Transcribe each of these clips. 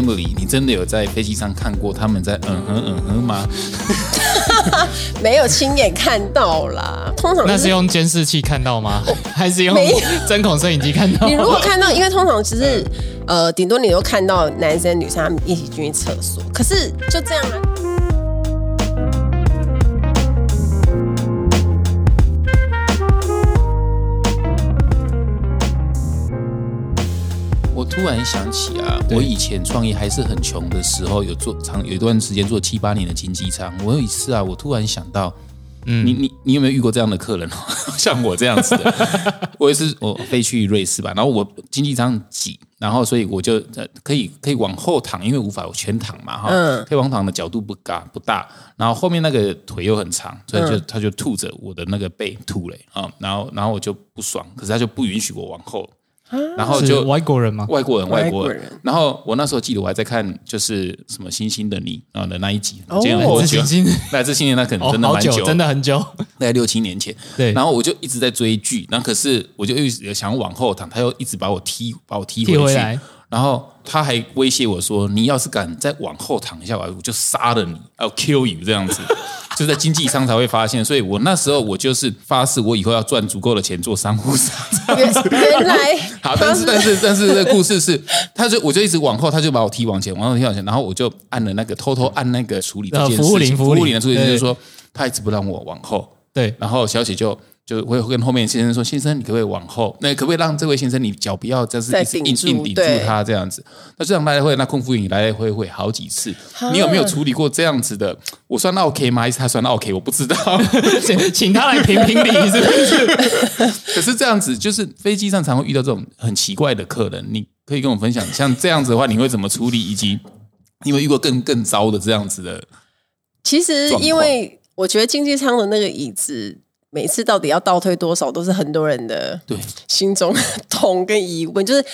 Emily，你真的有在飞机上看过他们在嗯哼嗯哼吗？没有亲眼看到啦，通常那是用监视器看到吗？还是用针孔摄影机看到？你如果看到，因为通常其实呃，顶多你都看到男生女生他们一起进去厕所，可是就这样啊。突然想起啊，我以前创业还是很穷的时候，有做长有一段时间做七八年的经济舱。我有一次啊，我突然想到，嗯。你你你有没有遇过这样的客人？像我这样子的，我也是我飞去瑞士吧，然后我经济舱挤，然后所以我就呃可以可以往后躺，因为无法全躺嘛哈，嗯。可以往躺的角度不大不大，然后后面那个腿又很长，所以就他就吐着我的那个背吐嘞啊，然后然后我就不爽，可是他就不允许我往后，然后是就外国人吗？外国人，外国人人。然后我那时候记得我还在看，就是什么《星星的你》啊的那一集，哦来自星？星来自星星，那可能真的蛮久，真的很久。大概六七年前。对然后我就一直在追剧，然后可是我就一直想往后躺，他又一直把我踢，把我踢回去。然后他还威胁我说：“你要是敢再往后躺一下，我就杀了你，I'll kill you。”这样子，就在经济舱才会发现。所以我那时候我就是发誓，我以后要赚足够的钱做商务舱。原原来 好，但是但是但是这个故事是，他就我就一直往后，他就把我踢往前，往后踢往前，然后我就按了那个偷偷按那个处理这件事情，呃服务铃服服务铃铃的处理，就对。是说他一直不让我往后，对，然后小姐就就会跟后面先生说：“先生，你可不可以往后？那可不可以让这位先生你脚不要这样子再一直顶硬硬顶住他这样子？”那这样来来回回，那空服员来来回回好几次，你有没有处理过这样子的？我算 OK 吗？还是他算 OK？我不知道。请请他来评评理，是不是？可是这样子，就是飞机上常会遇到这种很奇怪的客人，你可以跟我分享，像这样子的话，你会怎么处理，以及你有遇过更更糟的这样子的？其实因为我觉得经济舱的那个椅子。每次到底要倒退多少，都是很多人的对心中的 痛跟疑问。就是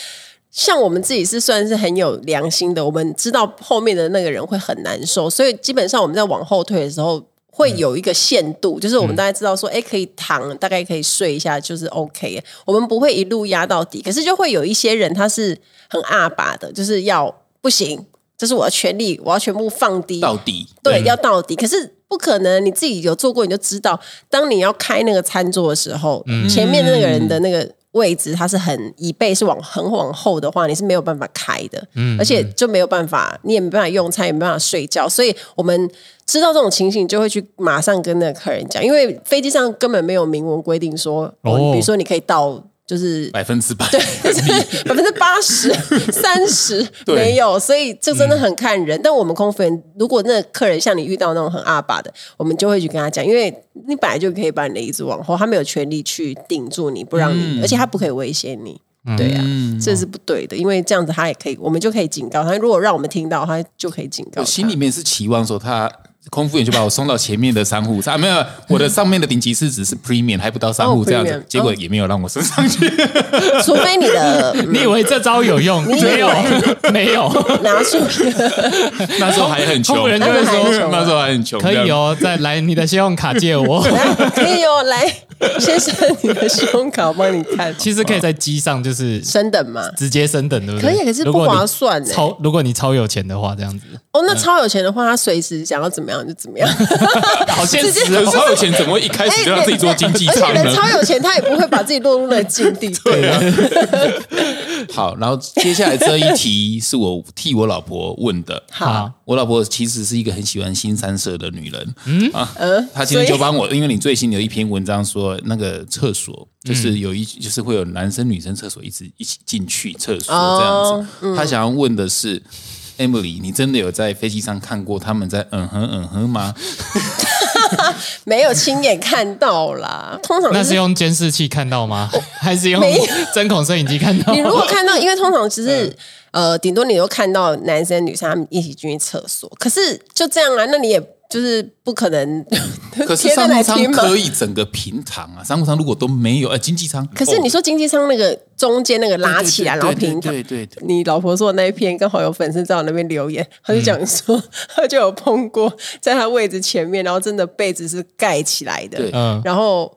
像我们自己是算是很有良心的，我们知道后面的那个人会很难受，所以基本上我们在往后退的时候。会有一个限度，就是我们大概知道说，哎、可以躺，大概可以睡一下，就是 OK。我们不会一路压到底，可是就会有一些人他是很阿把的，就是要不行，这是我的权利，我要全部放低到底对，要到底。可是不可能，你自己有做过，你就知道，当你要开那个餐桌的时候，前面那个人的那个位置，它是很椅背是往很往后的话，你是没有办法开的，而且就没有办法，你也没办法用餐，也没办法睡觉。所以我们知道这种情形，就会去马上跟那个客人讲，因为飞机上根本没有明文规定说，哦，哦比如说你可以到。就是百分之百，对百分之八十、三十对没有，所以这真的很看人。但我们空服员，如果那客人像你遇到那种很阿爸的，我们就会去跟他讲，因为你本来就可以把你的椅子往后，他没有权利去顶住你，不让你，而且他不可以威胁你。对啊，这是不对的，因为这样子他也可以，我们就可以警告他。如果让我们听到，他就可以警告他。我心里面是期望说他。空服员就把我送到前面的商户，啊，没有，我的上面的顶级市值是 premium，还不到商务哦这样子结果也没有让我升上去。除非你的嗯你以为这招有用？没有，没有。拿出那时候还很穷，空服员就会说那时候还很穷，可以哦，再来你的信用卡借我。可以哦，来，先生，你的信用卡我帮你看，其实可以在机上就是升等嘛。直接升等，对不对？可以可是不划算欸超，如果你超有钱的话，这样子哦，那超有钱的话，他随时想要怎么样就怎么样。好现实可是哦。超有钱，怎么会一开始就让自己做经济舱呢？超有钱，他也不会把自己落入那个境地。对啊，好，然后接下来这一题是我 替我老婆问的。好，我老婆其实是一个很喜欢新三色的女人，嗯啊，呃，她今天就帮我，因为你最新有一篇文章说那个厕所就是有一就是会有男生女生厕所一直一起进去厕所这样哦子，她想要问的是。Emily，你真的有在飞机上看过他们在嗯哼嗯哼吗？没有亲眼看到啦。通常就是那用监视器看到吗？还是用 针孔摄影机看到？你如果看到，因为通常只是呃，顶多你都看到男生女生他们一起进去厕所，可是就这样啊，那你也就是不可能 可是贴在商务舱可以整个平躺啊，商务舱如果都没有，哎，经济舱。可是你哦说经济舱那个中间那个拉起来，然后平躺，对对你老婆说的那一篇刚好有粉丝在我那边留言，他就讲说、他就有碰过在他位置前面，然后真的被子是盖起来的，对。嗯。然后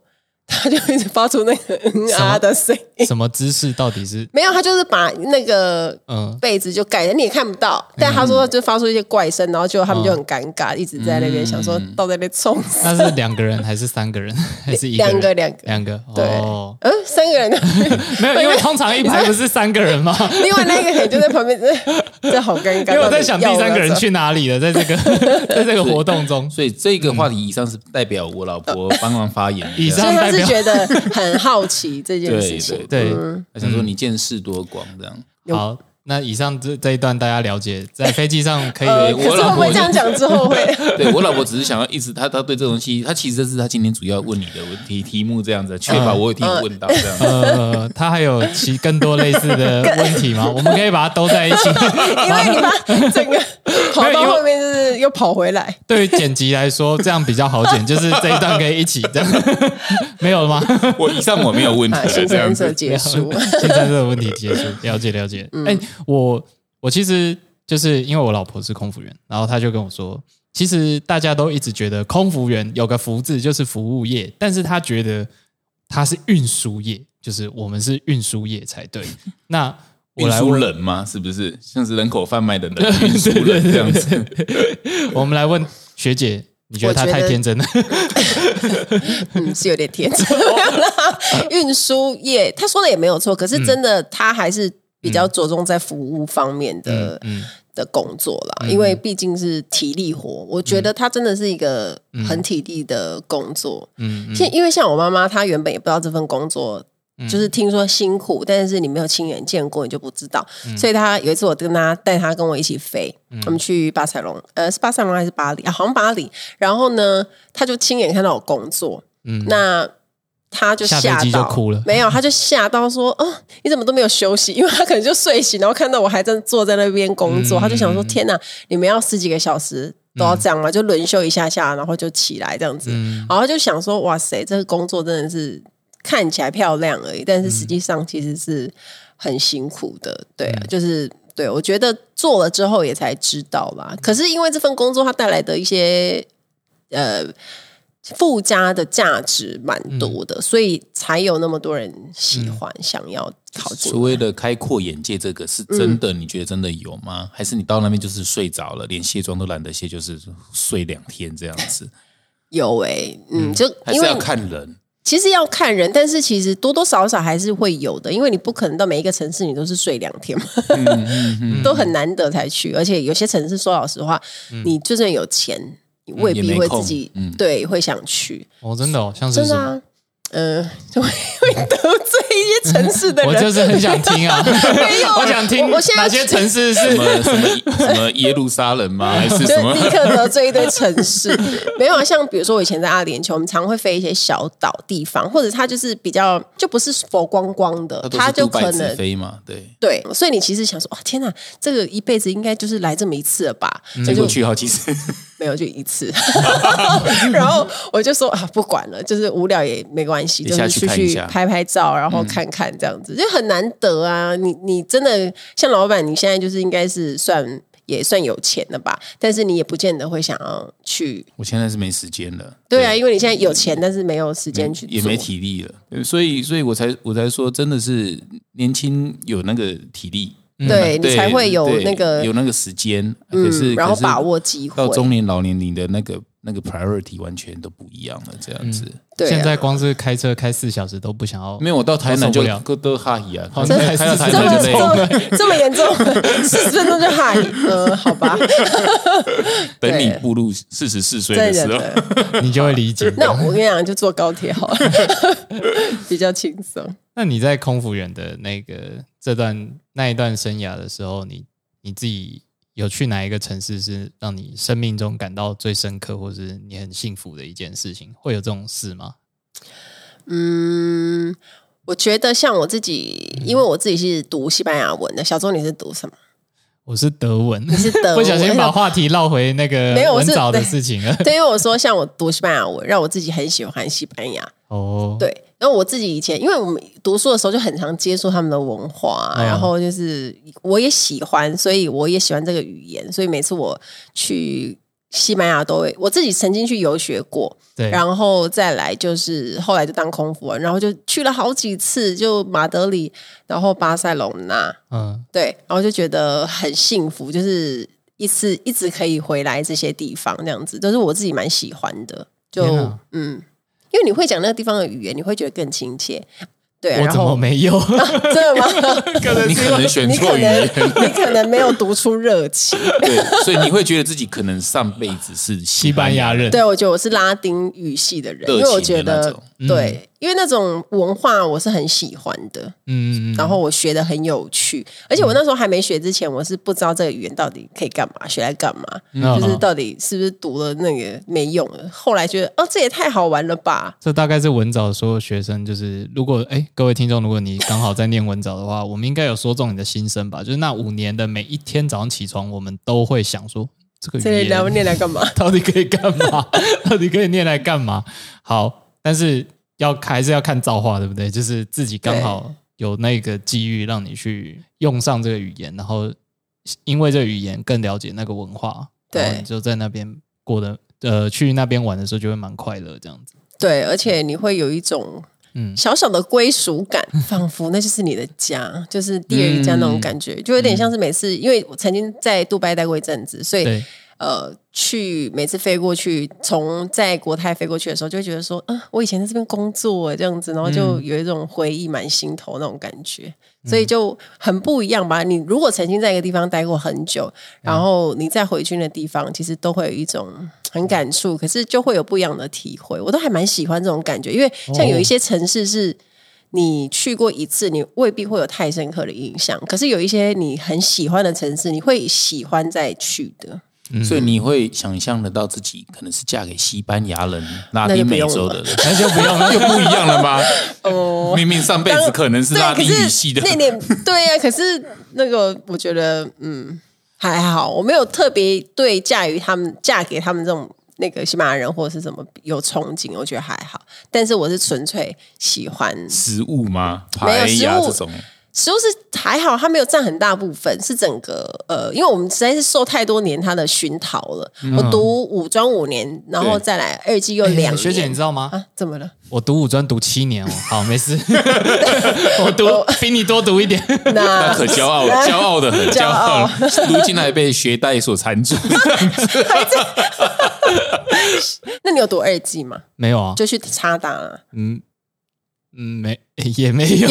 他就一直发出那个嗯啊的声音。什么姿势到底是？没有，他就是把那个嗯被子就盖着，你也看不到。但他说就发出一些怪声，然后就他们就很尴尬，一直在那边想说到底在冲啥。那是两个人还是三个人 还是一个？两个两个两个对哦，嗯，三个人的，没有，因为通常一排不是三个人吗？另外那个人就在旁边，这这好尴尬。因为我在想第三个人去哪里了，在这个 在这个活动中，所以这个话题以上是代表我老婆帮忙发言，以上代表觉得很好奇这件事对情 对。对。他想说你见识多广这样。好，那以上这这一段大家了解，在飞机上可以 呃，可是我老婆会这样讲之后会？对我老婆只是想要一直，她她对这种东西，她其实这是她今天主要问你的问题题目这样子，确保我有题目问到这样子。呃，他还有其更多类似的问题吗？我们可以把它都在一起。因为你把整个跑到后面，就是又跑回来。对于剪辑来说，这样比较好剪，就是这一段可以一起这样。没有了吗？我以上我没有问题这样子。结束。现在这个问题结束，了解了解。哎、我我其实就是因为我老婆是空服员，然后她就跟我说，其实大家都一直觉得空服员有个“服”字就是服务业，但是她觉得它是运输业，就是我们是运输业才对。那我运输来问，人吗？是不是像是人口贩卖的人 运输人这样子？我们来问学姐，你觉得她我觉得太天真了？嗯，是有点天真。运输业，他说的也没有错，可是真的他还是比较着重在服务方面的、嗯的工作啦，因为毕竟是体力活，我觉得他真的是一个很体力的工作。嗯因为像我妈妈，她原本也不知道这份工作。就是听说辛苦，但是你没有亲眼见过，你就不知道。所以她有一次，我跟她带她跟我一起飞，我们去巴塞隆，呃，是巴塞隆还是巴黎啊？好像巴黎。然后呢，她就亲眼看到我工作，嗯那她就吓到，就哭了没有，他就吓到说：“哦，你怎么都没有休息？”因为他可能就睡醒，然后看到我还在坐在那边工作，他就想说：“天哪，你们要十几个小时。”都要这样吗？就轮休一下下，然后就起来这样子，然后就想说：哇塞，这个工作真的是看起来漂亮而已，但是实际上其实是很辛苦的。对啊，就是对我觉得做了之后也才知道啦。可是因为这份工作它带来的一些呃附加的价值蛮多的，所以才有那么多人喜欢、想要考。所谓的开阔眼界，这个是真的？你觉得真的有吗？还是你到那边就是睡着了，连卸妆都懒得卸，就是睡两天这样子？有诶、嗯，就因为要看人？其实要看人，但是其实多多少少还是会有的，因为你不可能到每一个城市你都是睡两天嘛，都很难得才去，而且有些城市说老实话，你就算有钱，你未必会自己、嗯对会想去，哦，真的哦，像是？真的啊。嗯，就会会得罪一些城市的人。我就是很想听啊，没有我想听我我现在哪些城市什是么什么什么耶路撒冷吗？还是就什么？立刻得罪一堆城市，没有啊。像比如说我以前在阿联酋，我们常会飞一些小岛地方，或者它就是比较就不是佛光光的，它就可能飞嘛？对，对，所以你其实想说，哇，天哪，这个一辈子应该就是来这么一次了吧？所以就结果去好几次。没有就一次，然后我就说啊，不管了，就是无聊也没关系，就是出去拍拍照，然后看看这样子，就很难得啊。你你真的像老板，你现在就是应该是算也算有钱的吧，但是你也不见得会想要去。我现在是没时间了。对啊，因为你现在有钱，但是没有时间去，也没体力了，所以所以我才我才说，真的是年轻有那个体力，对你才会有那个有那个时间，可是嗯，然后把握机会到。中年老年，你的那个那个 priority 完全都不一样了，这样子。对啊。现在光是开车开四小时都不想要，没有，我到台南就都受不了。都都哈伊啊，哦开那还是开到台这么南就累这了，么 这么严重，四十分钟就嗨，嗯，好吧，等你步入四十四岁的时候，你就会理解。那我跟你讲，就坐高铁好了，比较轻松。那你在空服员的那个这段那一段生涯的时候，你你自己有去哪一个城市是让你生命中感到最深刻，或是你很幸福的一件事情？会有这种事吗？嗯，我觉得像我自己，因为我自己是读西班牙文的，小周你是读什么？我是德文，你是德文 不小心把话题绕回那个文藻的事情了。对，因为我说像我读西班牙文，让我自己很喜欢西班牙。哦，对，然后我自己以前，因为我们读书的时候就很常接触他们的文化，嗯然后就是我也喜欢，所以我也喜欢这个语言，所以每次我去西班牙都会，我自己曾经去游学过，对，然后再来就是后来就当空服，然后就去了好几次，就马德里，然后巴塞隆纳，嗯，对，然后就觉得很幸福，就是一次一直可以回来这些地方，这样子都是我自己蛮喜欢的，就嗯，因为你会讲那个地方的语言，你会觉得更亲切。对，我怎么没有？真的吗？可能你可能选错语言，你可能没有读出热情。对，所以你会觉得自己可能上辈子是西班牙人。对，我觉得我是拉丁语系的人，因为我觉得对。因为那种文化我是很喜欢的，嗯，然后我学的很有趣，而且我那时候还没学之前，我是不知道这个语言到底可以干嘛，学来干嘛，就是到底是不是读了那个没用了。后来觉得哦，这也太好玩了吧！这大概是文藻所有学生，就是如果哎，各位听众，如果你刚好在念文藻的话，我们应该有说中你的心声吧？就是那五年的每一天早上起床，我们都会想说这个语言念来干嘛？到底可以干嘛？到底可以念来干嘛？好，但是。要还是要看造化，对不对？就是自己刚好有那个机遇，让你去用上这个语言，然后因为这个语言更了解那个文化，对，就在那边过的呃，去那边玩的时候就会蛮快乐，这样子。对，而且你会有一种嗯小小的归属感，仿佛那就是你的家，就是第二家那种感觉，就有点像是每次，因为我曾经在杜拜待过一阵子，所以。呃，去每次飞过去，从在国泰飞过去的时候，就会觉得说，啊，我以前在这边工作这样子，然后就有一种回忆满心头那种感觉，所以就很不一样吧。你如果曾经在一个地方待过很久，然后你再回去那地方，其实都会有一种很感触，可是就会有不一样的体会。我都还蛮喜欢这种感觉，因为像有一些城市是你去过一次，你未必会有太深刻的印象，可是有一些你很喜欢的城市，你会喜欢再去的。所以你会想象得到自己可能是嫁给西班牙人、拉丁美洲的人，那就不用，就不一样了吗？哦，明明上辈子可能是拉丁语系的，那点对呀。可是那个，我觉得嗯还好，我没有特别对嫁于他们、嫁给他们这种那个西班牙人或者是什么有憧憬，我觉得还好。但是我是纯粹喜欢食物吗？没有食物这种。食物是还好，它没有占很大部分，是整个呃，因为我们实在是受太多年他的熏陶了。我读五专五年，然后再来二季又两年。学姐，你知道吗？啊，怎么了？我读五专读七年哦，好，没事。我读比你多读一点，那可骄傲，骄傲的很，骄傲。如今还被学贷所缠住。那你有读二季吗？没有啊，就去插大了。嗯。嗯，没 也没有，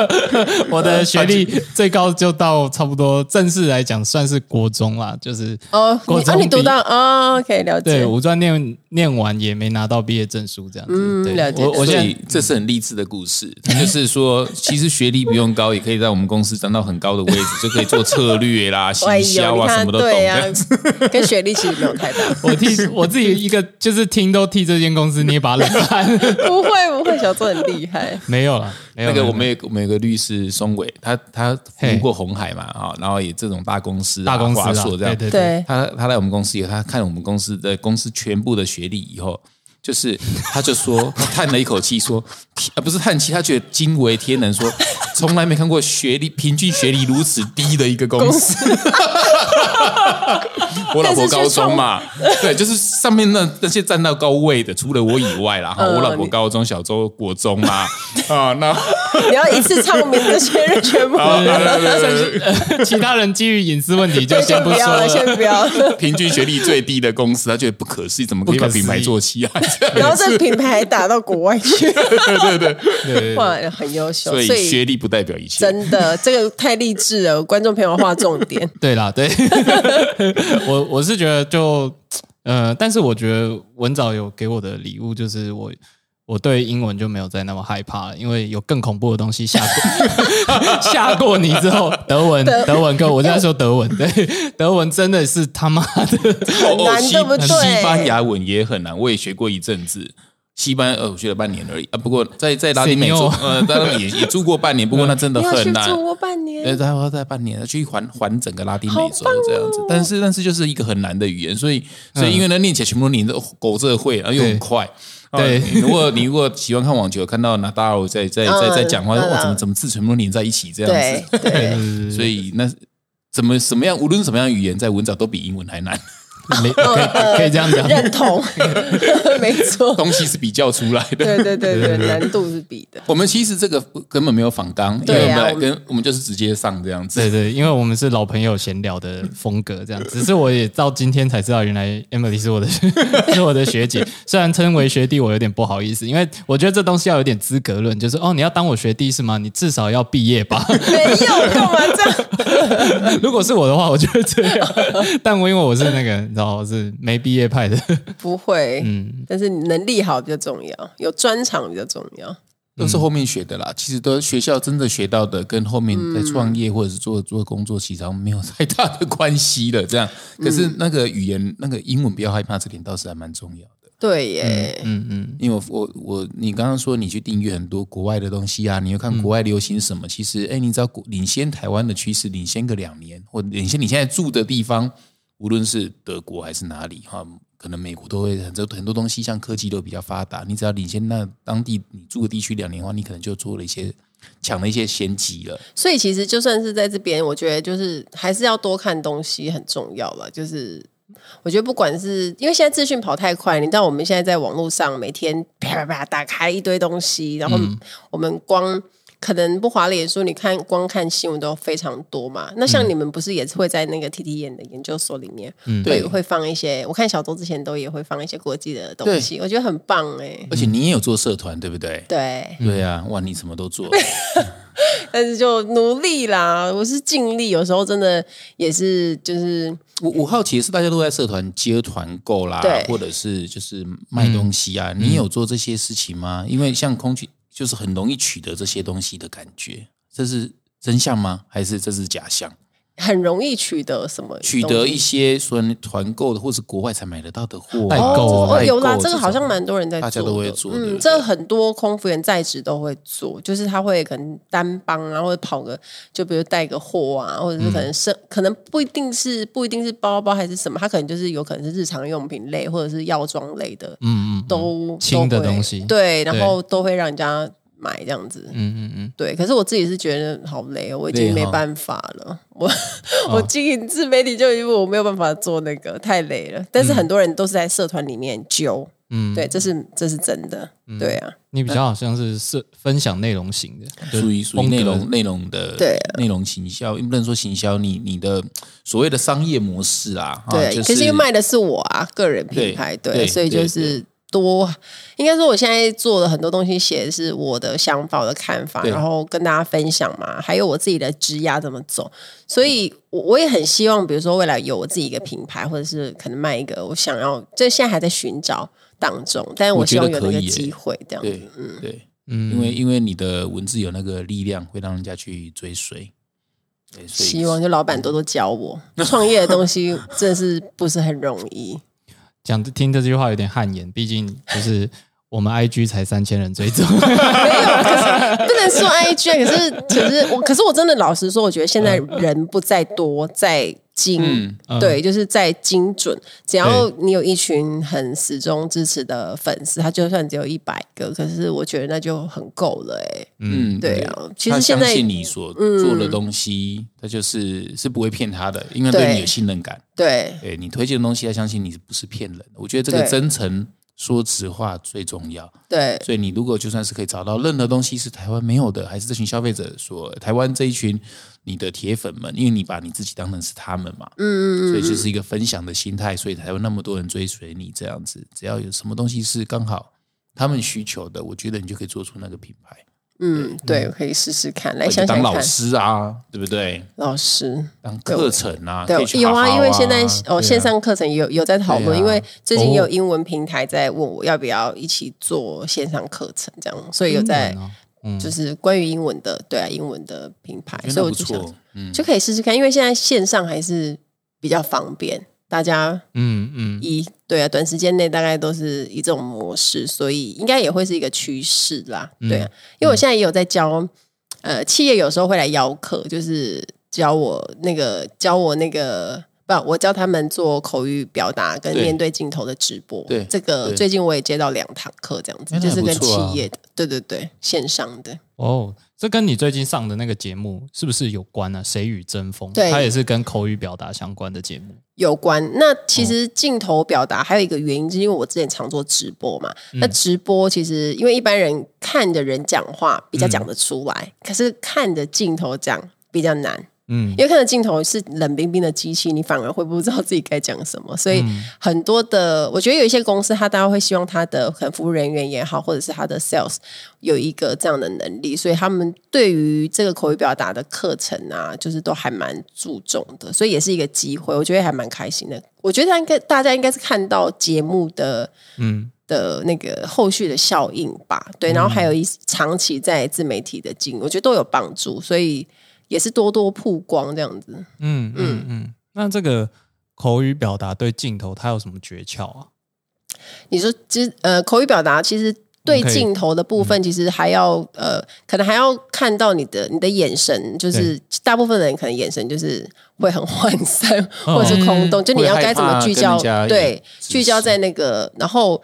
我的学历 最高就到差不多正式来讲算是国中啦，就是哦，国中你读到哦，可以了解。对，五专念念完也没拿到毕业证书，这样子。嗯，了解。我我现在这是很励志的故事，就是说，其实学历不用高，也可以在我们公司站到很高的位置，就可以做策略啦、行销啊，什么都懂。这样子，跟学历其实没有太大。我替我自己一个就是听都替这间公司捏把冷汗。不会不会，小周很。厉害，没有了。那个我们有我们有个律师松伟，他他服务过红海嘛啊，然后也这种大公司、大公司这样。对对，他他来我们公司以后，他看我们公司的公司全部的学历以后，就是他就说，他叹了一口气说，啊不是叹气，他觉得惊为天人，说从来没看过学历平均学历如此低的一个公司。我老婆高中嘛，对，就是上面那那些站到高位的，除了我以外啦，哈，我老婆高中，小周国中嘛，啊，那 你要一次唱名的确认全部，其他人基于隐私问题就先不说了，先不要。平均学历最低的公司，他觉得不可思议，怎么可以把品牌做起来？然后这品牌打到国外去，对对对，哇，很优秀。所以学历不代表一切，真的，这个太励志了。观众朋友划重点，对啦，对。我我是觉得就呃，但是我觉得文藻有给我的礼物，就是我我对英文就没有再那么害怕了，因为有更恐怖的东西吓过 吓过你之后，德文德文哥，我在说德文，对，德文真的是他妈的很难，对不对？西班牙文也很难，我也学过一阵子。西班牙呃，我学了半年而已啊。不过在在拉丁美洲，呃，当然也也住过半年。不过那真的很难。住过半年，呃，然后在半年去环环整个拉丁美洲这样子。但是但是就是一个很难的语言，所以所以因为那念起来全部都念着狗这会，然后又很快。对，如果你如果喜欢看网球，看到纳达尔在在在在讲话，哇，怎么怎么字全部都连在一起这样子？对所以那怎么什么样，无论什么样语言，在文藻都比英文还难。没可以可以这样讲，认同，没错，东西是比较出来的。对对对对，难度是比的。我们其实这个根本没有仿纲，因为我们跟我们就是直接上这样子。对对，因为我们是老朋友闲聊的风格这样。只是我也到今天才知道，原来 Emily 是我的是我的学姐。虽然称为学弟，我有点不好意思，因为我觉得这东西要有点资格论，就是哦，你要当我学弟是吗？你至少要毕业吧？没有，干嘛这样？如果是我的话，我就会这样。但我因为我是那个，你知道，是没毕业派的，不会。嗯，但是能力好比较重要，有专长比较重要。都是后面学的啦，其实都学校真的学到的，跟后面在创业或者是做做工作，其实没有太大的关系了。这样，可是那个语言，那个英文不要害怕，这点倒是还蛮重要的。对耶，嗯嗯，因为我我你刚刚说你去订阅很多国外的东西啊，你要看国外流行什么？其实，哎，你知道领先台湾的趋势，领先个两年，或领先你现在住的地方，无论是德国还是哪里哈。可能美国都会很多很多东西，像科技都比较发达。你只要领先那当地你住的地区两年的话，你可能就做了一些抢了一些先机了。所以其实就算是在这边，我觉得就是还是要多看东西很重要了。就是我觉得不管是因为现在资讯跑太快，你知道我们现在在网络上每天啪啪啪打开一堆东西，然后我们光。可能不华脸书，你看光看新闻都非常多嘛。那像你们不是也是会在那个 T T 演的研究所里面，对，会放一些。我看小周之前都也会放一些国际的东西，我觉得很棒哎。而且你也有做社团，对不对？对，对啊，哇，你什么都做。但是就努力啦，我是尽力。有时候真的也是，就是我我好奇的是，大家都在社团接团购啦，或者是就是卖东西啊，你有做这些事情吗？因为像空气。就是很容易取得这些东西的感觉，这是真相吗？还是这是假象？很容易取得什么？取得一些说团购的，或是国外才买得到的货，代购哦，有啦，这个好像蛮多人在做，大家都会做。嗯，这很多空服员在职都会做，就是他会可能单帮啊，或者跑个，就比如带个货啊，或者是可能是可能不一定是不一定是包包还是什么，他可能就是有可能是日常用品类或者是药妆类的，嗯嗯，都轻的东西，对，然后都会让人家。买这样子，嗯嗯嗯，对。可是我自己是觉得好累，我已经没办法了。我 我经营自媒体就因为我没有办法做那个，太累了。但是很多人都是在社团里面揪，嗯，对，这是这是真的，对啊。你比较好像是社分享内容型的，属于属于内容内容的，对内容行销，不能说行销，你你的所谓的商业模式啊，对，可是因为卖的是我啊，个人品牌，对，所以就是。多应该说，我现在做的很多东西写的是我的想法、我的看法，然后跟大家分享嘛。还有我自己的职压怎么走，所以我我也很希望，比如说未来有我自己一个品牌，或者是可能卖一个我想要，这现在还在寻找当中，但是我希望有那个机会这样子。嗯，对，嗯，因为因为你的文字有那个力量，会让人家去追随。希望就老板多多教我 创业的东西，真的是不是很容易。讲听这句话有点汗颜，毕竟就是我们 I G 才三千人追踪，没有，可是不能说 I G，可是可是我，可是我真的老实说，我觉得现在人不在多，在。精对，就是在精准。只要你有一群很始终支持的粉丝，他就算只有一百个，可是我觉得那就很够了。哎，嗯，对啊。其实现在相信你所做的东西，他就是是不会骗他的，因为对你有信任感。对，对你推荐的东西，他相信你不是骗人的。我觉得这个真诚。说实话最重要，对，所以你如果就算是可以找到任何东西是台湾没有的，还是这群消费者说台湾这一群你的铁粉们，因为你把你自己当成是他们嘛，嗯嗯嗯，所以就是一个分享的心态，所以才有那么多人追随你这样子。只要有什么东西是刚好他们需求的，我觉得你就可以做出那个品牌。嗯，对，可以试试看，来想想当老师啊，对不对？老师。当课程啊，对，有啊，因为现在哦，线上课程有有在讨论，因为最近有英文平台在问我要不要一起做线上课程，这样，所以有在，就是关于英文的，对啊，英文的品牌，所以我就想，嗯，就可以试试看，因为现在线上还是比较方便。大家，嗯嗯，一对啊，短时间内大概都是以这种模式，所以应该也会是一个趋势啦。对啊，因为我现在也有在教，呃，企业有时候会来邀课，就是教我那个教我那个。不，我教他们做口语表达跟面对镜头的直播。对这个最近我也接到两堂课，这样子就是跟企业的，对对对，线上的。哦，这跟你最近上的那个节目是不是有关呢、谁与争锋？对它也是跟口语表达相关的节目。有关。那其实镜头表达还有一个原因，是因为我之前常做直播嘛。那直播其实因为一般人看的人讲话比较讲得出来，可是看着镜头讲比较难。嗯因为看着镜头是冷冰冰的机器，你反而会不知道自己该讲什么。所以很多的，我觉得有一些公司，他当然会希望他的可能服务人员也好，或者是他的 sales 有一个这样的能力，所以他们对于这个口语表达的课程啊，就是都还蛮注重的，所以也是一个机会，我觉得还蛮开心的。我觉得应该大家应该是看到节目的嗯，的那个后续的效应吧，对，然后还有一长期在自媒体的经营，我觉得都有帮助，所以也是多多曝光这样子。嗯嗯嗯。那这个口语表达对镜头它有什么诀窍啊？你说，其实呃，口语表达其实对镜头的部分，其实还要呃，可能还要看到你的你的眼神，就是大部分人可能眼神就是会很涣散 或者是空洞，就你要该怎么聚焦对，聚焦在那个，然后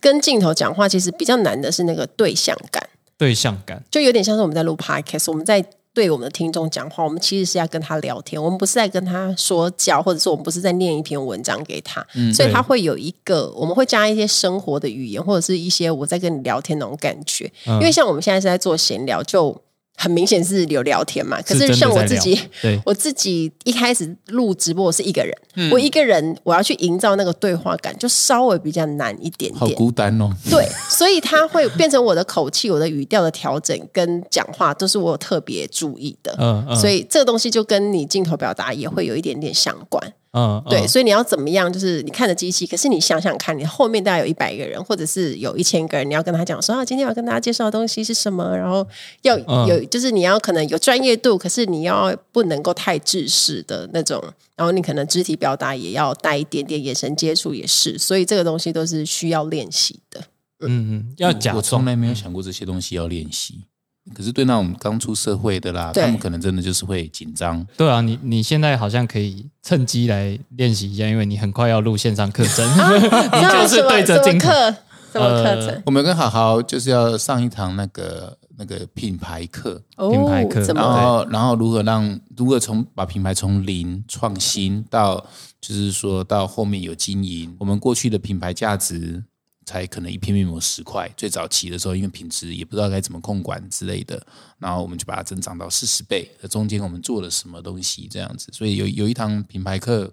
跟镜头讲话，其实比较难的是那个对象感，对象感。就有点像是我们在录 podcast，我们在。对我们的听众讲话，我们其实是要跟他聊天，我们不是在跟他说教，或者是我们不是在念一篇文章给他，所以他会有一个，我们会加一些生活的语言，或者是一些我在跟你聊天那种感觉。嗯因为像我们现在是在做闲聊，就很明显是有聊天嘛。可是像我自己，对我自己一开始录直播我是一个人，嗯我一个人我要去营造那个对话感，就稍微比较难一点点好。孤单哦。对，所以它会变成我的口气、我的语调的调整跟讲话都是我有特别注意的。嗯嗯，所以这个东西就跟你镜头表达也会有一点点相关。嗯，嗯对，所以你要怎么样？就是你看着机器，可是你想想看，你后面大概有一百个人，或者是有一千个人，你要跟他讲说啊，今天要跟大家介绍的东西是什么，然后要嗯有，就是你要可能有专业度，可是你要不能够太制式的那种，然后你可能肢体表达也要带一点点眼神接触，也是，所以这个东西都是需要练习的。嗯嗯，要假我从来没有想过这些东西要练习。可是对那种刚出社会的啦，他们可能真的就是会紧张。对啊，你你现在好像可以趁机来练习一下，因为你很快要录线上课程，你就是对着镜头。什么课？什么课程？呃我们跟好好就是要上一堂那个那个品牌课，品牌课然么？后然后如何让如何从把品牌从零创新到就是说到后面有经营，我们过去的品牌价值才可能一片面膜十块，最早期的时候因为品质也不知道该怎么控管之类的，然后我们就把它增长到四十倍，这中间我们做了什么东西这样子，所以有有一堂品牌课。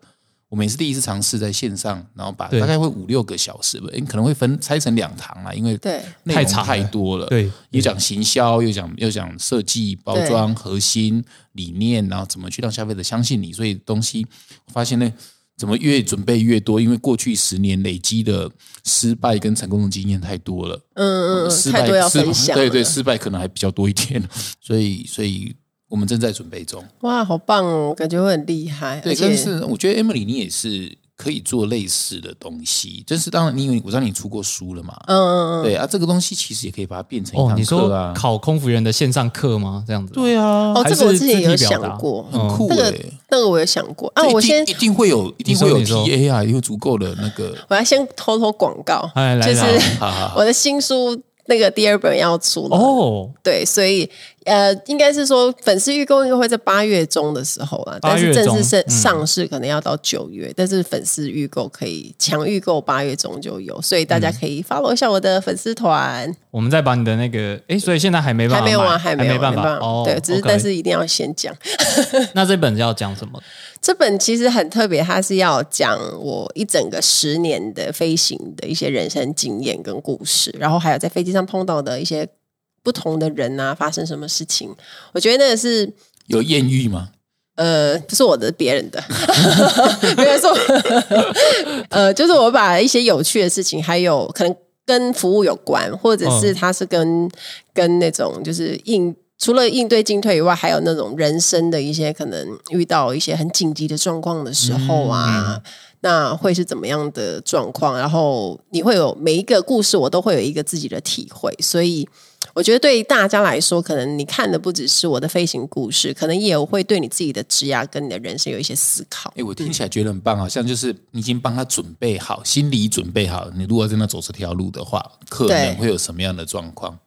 我们也是第一次尝试在线上，然后把大概会五六个小时吧，诶可能会分拆成两堂啦，因为对内容太长太多了。对，又讲行销，又讲又讲设计、包装、核心理念，然后怎么去让消费者相信你。所以东西我发现呢，怎么越准备越多，因为过去十年累积的失败跟成功的经验太多了。嗯嗯嗯，失败多要失分享。对对，，失败可能还比较多一点。所以所以我们正在准备中。哇，好棒哦，感觉会很厉害。对，但是我觉得 Emily 你也是可以做类似的东西，就是当然你因为我知道你出过书了嘛，嗯嗯嗯，对啊，这个东西其实也可以把它变成一哦，堂你说课啊。考空服员的线上课吗？这样子？对啊，哦，这个我是之前有想过，很酷哎、那个那个我有想过啊。我先一定会有，一定会有你说 TA 啊，有足够的那个。我要先偷偷广告，哎，来就是我的新书那个第二本要出了。哦，对，所以呃，应该是说粉丝预购应该会在八月中的时候啊，但是正式上嗯上市可能要到九月，但是粉丝预购可以强预购八月中就有，所以大嗯家可以 follow 一下我的粉丝团，我们再把你的那个，哎，所以现在还没办法买，还没有啊，还还没有，办法哦。对，只是但是一定要先讲。那这本要讲什么？这本其实很特别，它是要讲我一整个十年的飞行的一些人生经验跟故事，然后还有在飞机上碰到的一些不同的人啊，发生什么事情。我觉得那个是有艳遇吗？呃，不是我的，别人的，没有说，呃，就是我把一些有趣的事情，还有可能跟服务有关，或者是嗯它是跟、跟那种就是应除了应对进退以外，还有那种人生的一些可能遇到一些很紧急的状况的时候啊。那会是怎么样的状况？然后你会有每一个故事，我都会有一个自己的体会，所以我我觉得对大家来说，可能你看的不只是我的飞行故事，可能也会对你自己的职业跟你的人生有一些思考。哎，我听起来觉得很棒，好像就是你已经帮他准备好，心理准备好，你如果真的走这条路的话，可能会有什么样的状况？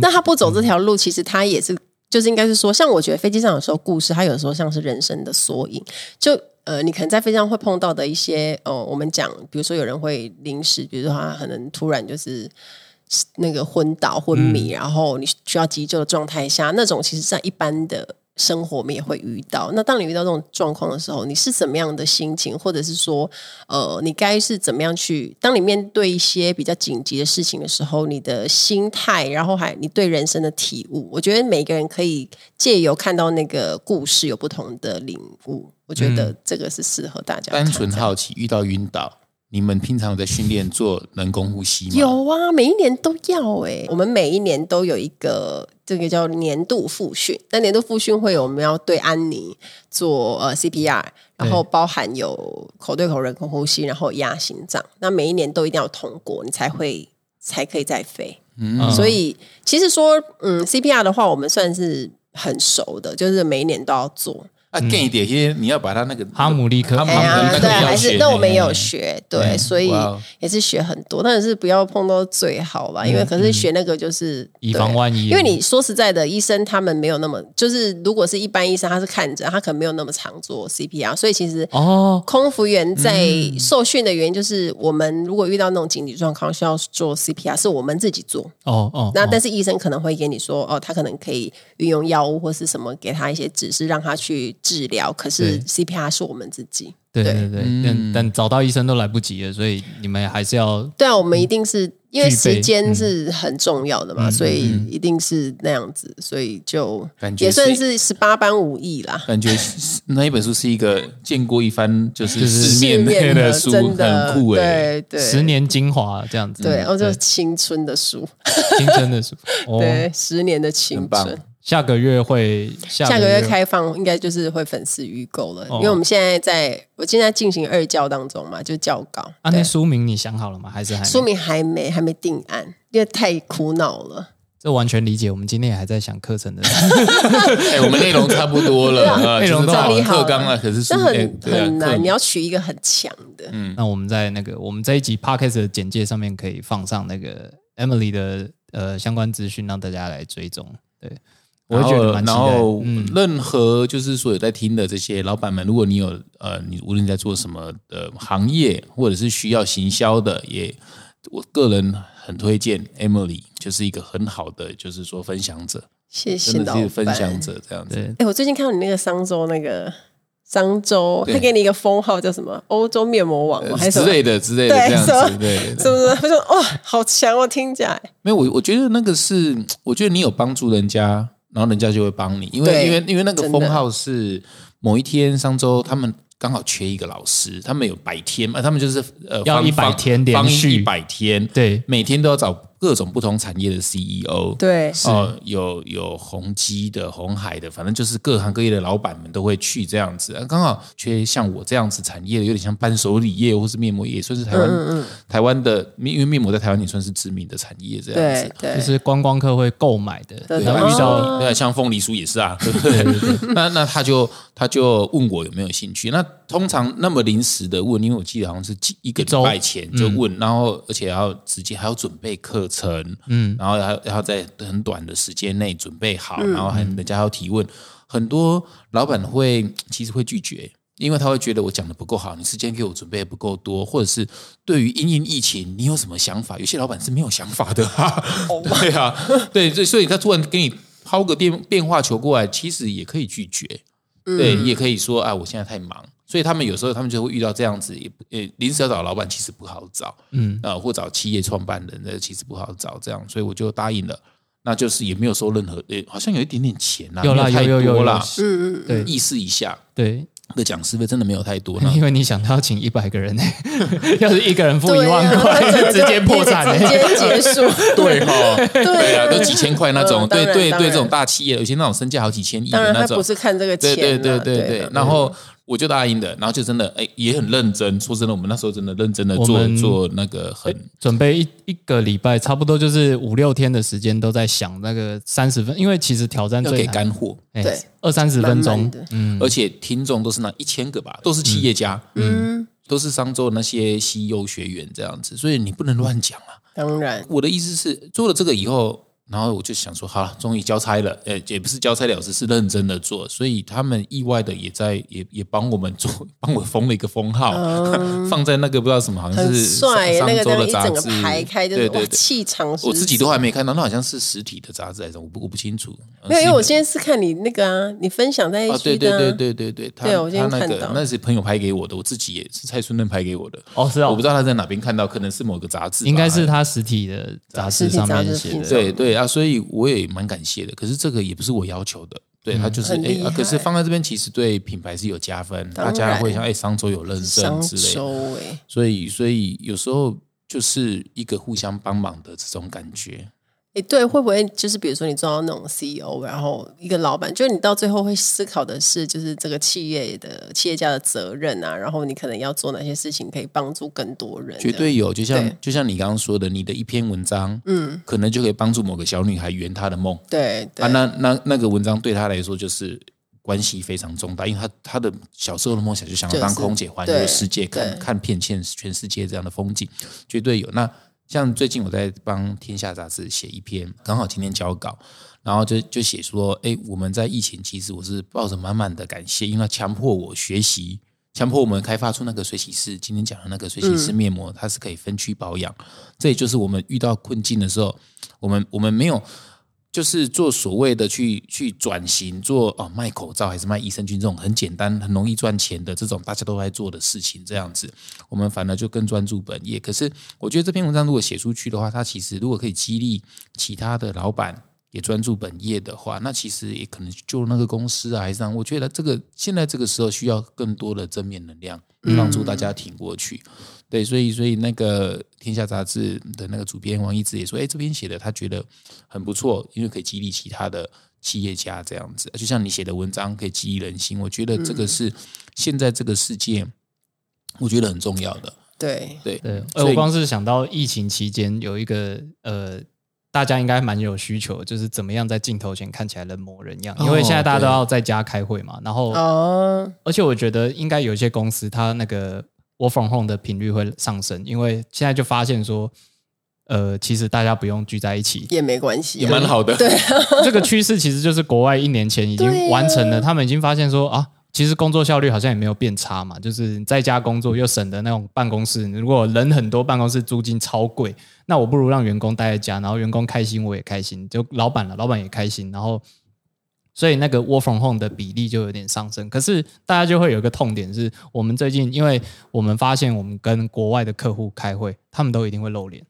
那他不走这条路，其实他也是，就是应该是说，像我觉得飞机上有时候故事，它有时候像是人生的缩影。就呃，你可能在飞机上会碰到的一些，哦，我们讲，比如说有人会临时，比如说他可能突然就是那个昏倒、昏迷，然后你需要急救的状态下，那种其实在一般的。生活我们也会遇到。那当你遇到这种状况的时候，你是怎么样的心情，或者是说，呃，你该是怎么样去？当你面对一些比较紧急的事情的时候，你的心态，然后还你对人生的体悟，我觉得每个人可以借由看到那个故事有不同的领悟。我觉得这个是适合大家。单纯好奇，遇到晕倒。你们平常在训练做人工呼吸吗？有啊，每一年都要哎。我们每一年都有一个这个叫年度复训。那年度复训会有我们要对安妮做呃 CPR，然后包含有口对口人工呼吸，然后压心脏。那每一年都一定要通过，你才会才可以再飞。嗯，所以其实说嗯 CPR 的话，我们算是很熟的，就是每一年都要做。更一点，因为你要把它那个哈姆立克，对，还是那我们也有学，对，所以也是学很多，但是不要碰到最好吧，因为可是学那个就是以防万一。因为你说实在的，医生他们没有那么，就是如果是一般医生，他是看着，他可能没有那么常做 CPR，所以其实哦，空服员在受训的原因就是，我们如果遇到那种紧急状况需要做 CPR，是我们自己做。哦哦，那但是医生可能会给你说，哦，他可能可以运用药物或是什么，给他一些指示，让他去。治疗，可是 CPR 是我们自己。对对对，但但找到医生都来不及了，所以你们还是要。对啊，我们一定是因为时间是很重要的嘛，所以一定是那样子，所以就感觉也算是十八般武艺啦。感觉那一本书是一个见过一番就是世面的书，很酷哎，对对，十年精华这样子。对，哦，就青春的书，青春的书，对，十年的青春。下个月会下个月开放，应该就是会粉丝预购了，因为我们现在在，我现在进行二教当中嘛，就教稿。啊，那书名你想好了吗？还是还书名还没还没定案，因为太苦恼了。这完全理解，我们今天也还在想课程的。哎，我们内容差不多了，内容都好课纲了，可是这很很难，你要取一个很强的。嗯，那我们在那个我们这一集 podcast 的简介上面可以放上那个 Emily 的呃相关资讯，让大家来追踪。对。然后，然后，任何就是说有在听的这些老板们，如果你有呃，你无论在做什么的行业，或者是需要行销的，也我个人很推荐 Emily，就是一个很好的，就是说分享者。谢谢老板，分享者这样子。哎，我最近看到你那个商周那个商周，他给你一个封号叫什么？欧洲面膜王还是之类的之类的这样子？对，是不是？他说哇，好强！哦听起来没有我，我觉得那个是，我觉得你有帮助人家。然后人家就会帮你，因为因为因为那个封号是某一天上周他们刚好缺一个老师，他们有百天嘛，他们就是呃要一百天连续一百天，对，每天都要找。各种不同产业的 CEO，对，哦，有有宏基的、红海的，反正就是各行各业的老板们都会去这样子。刚好缺像我这样子产业的，有点像伴手礼业或是面膜业，算是台湾台湾的，因为面膜在台湾也算是知名的产业，这样子，对就是观光客会购买的。然后遇到对，像凤梨酥也是啊，对不对？那那他就他就问我有没有兴趣。那通常那么临时的问，因为我记得好像是几一个礼拜前就问，然后而且要直接还要准备课程，嗯，然后还然后在很短的时间内准备好，然后还人家要提问，很多老板会其实会拒绝，因为他会觉得我讲的不够好，你时间给我准备不够多，或者是对于因应疫情你有什么想法？有些老板是没有想法的，对啊，对，所以所以他突然给你抛个电变化球过来，其实也可以拒绝，对你也可以说啊，我现在太忙。所以他们有时候他们就会遇到这样子，也呃临时要找老板其实不好找，嗯。啊或找企业创办人的其实不好找，这样，所以我就答应了，那就是也没有收任何，呃好像有一点点钱啦，有啦有有有啦，嗯嗯对，意思一下，对，的讲师费真的没有太多，因为你想他要请一百个人呢，要是一个人付一万块，直接破产，直接结束，对哈，对啊，都几千块那种，对对对，这种大企业有些那种身价好几千亿的那种，不是看这个钱，对对对对对，然后。我就答应的，然后就真的哎也很认真。说真的，我们那时候真的认真的做做那个很准备一一个礼拜，差不多就是五六天的时间都在想那个三十分，因为其实挑战最给干货，对，二三十分钟，嗯，而且听众都是那一千个吧，都是企业家，嗯，都是商周那些 CEO 学员这样子，所以你不能乱讲啊。当然，我的意思是做了这个以后。然后我就想说，好了，终于交差了，呃，也不是交差了事，是认真的做，所以他们意外的也在也也帮我们做，帮我封了一个封号，放在那个不知道什么，好像是帅那个的杂志。排开，对对气场，我自己都还没看到，那好像是实体的杂志还是我不我不清楚。没有，因为我现在是看你那个啊，你分享在一起的，对对对对对对，对我今天看到。那是朋友拍给我的，我自己也是蔡春嫩拍给我的。哦，是啊，我不知道他在哪边看到，可能是某个杂志，应该是他实体的杂志上面写的。对对啊，所以我也。蛮感谢的。可是这个也不是我要求的，对他就是哎，可是放在这边其实对品牌是有加分，大家会像哎，商周有认证之类的，所以所以有时候就是一个互相帮忙的这种感觉。哎，对，会不会就是比如说你做到那种 CEO，然后一个老板，就是你到最后会思考的是，就是这个企业的企业家的责任啊，然后你可能要做哪些事情可以帮助更多人？绝对有，就像就像你刚刚说的，你的一篇文章，嗯，可能就可以帮助某个小女孩圆她的梦。对，啊，那那那个文章对她来说就是关系非常重大，因为她她的小时候的梦想就想要当空姐，环游世界，看看遍全全世界这样的风景，绝对有那。像最近我在帮《天下杂志》写一篇，刚好今天交稿，然后就就写说，哎，我们在疫情其实我是抱着满满的感谢，因为强迫我学习，强迫我们开发出那个水洗式，今天讲的那个水洗式面膜，它是可以分区保养。这也就是我们遇到困境的时候，我们我们没有。就是做所谓的去去转型做哦卖口罩还是卖益生菌这种很简单很容易赚钱的这种大家都在做的事情这样子，我们反而就更专注本业。可是我觉得这篇文章如果写出去的话，它其实如果可以激励其他的老板也专注本业的话，那其实也可能就那个公司啊，还是让我觉得这个现在这个时候需要更多的正面能量，帮助大家挺过去。对，所以所以那个《天下杂志》的那个主编王一之也说：“哎，这篇写的他觉得很不错，因为可以激励其他的企业家这样子，就像你写的文章可以激励人心。我觉得这个是现在这个世界，我觉得很重要的。对对对，我光是想到疫情期间有一个呃，大家应该蛮有需求，就是怎么样在镜头前看起来人模人样，因为现在大家都要在家开会嘛。然后，而且我觉得应该有一些公司，它那个。我 from home 的频率会上升，因为现在就发现说，呃，其实大家不用聚在一起也没关系，也蛮好的。对，这个趋势其实就是国外一年前已经完成了，他们已经发现说啊，其实工作效率好像也没有变差嘛，就是在家工作又省的那种办公室，如果人很多，办公室租金超贵，那我不如让员工待在家，然后员工开心，我也开心，就老板了，老板也开心，然后。所以那个 work from home 的比例就有点上升，可是大家就会有一个痛点，是我们最近，因为我们发现我们跟国外的客户开会，他们都一定会露脸，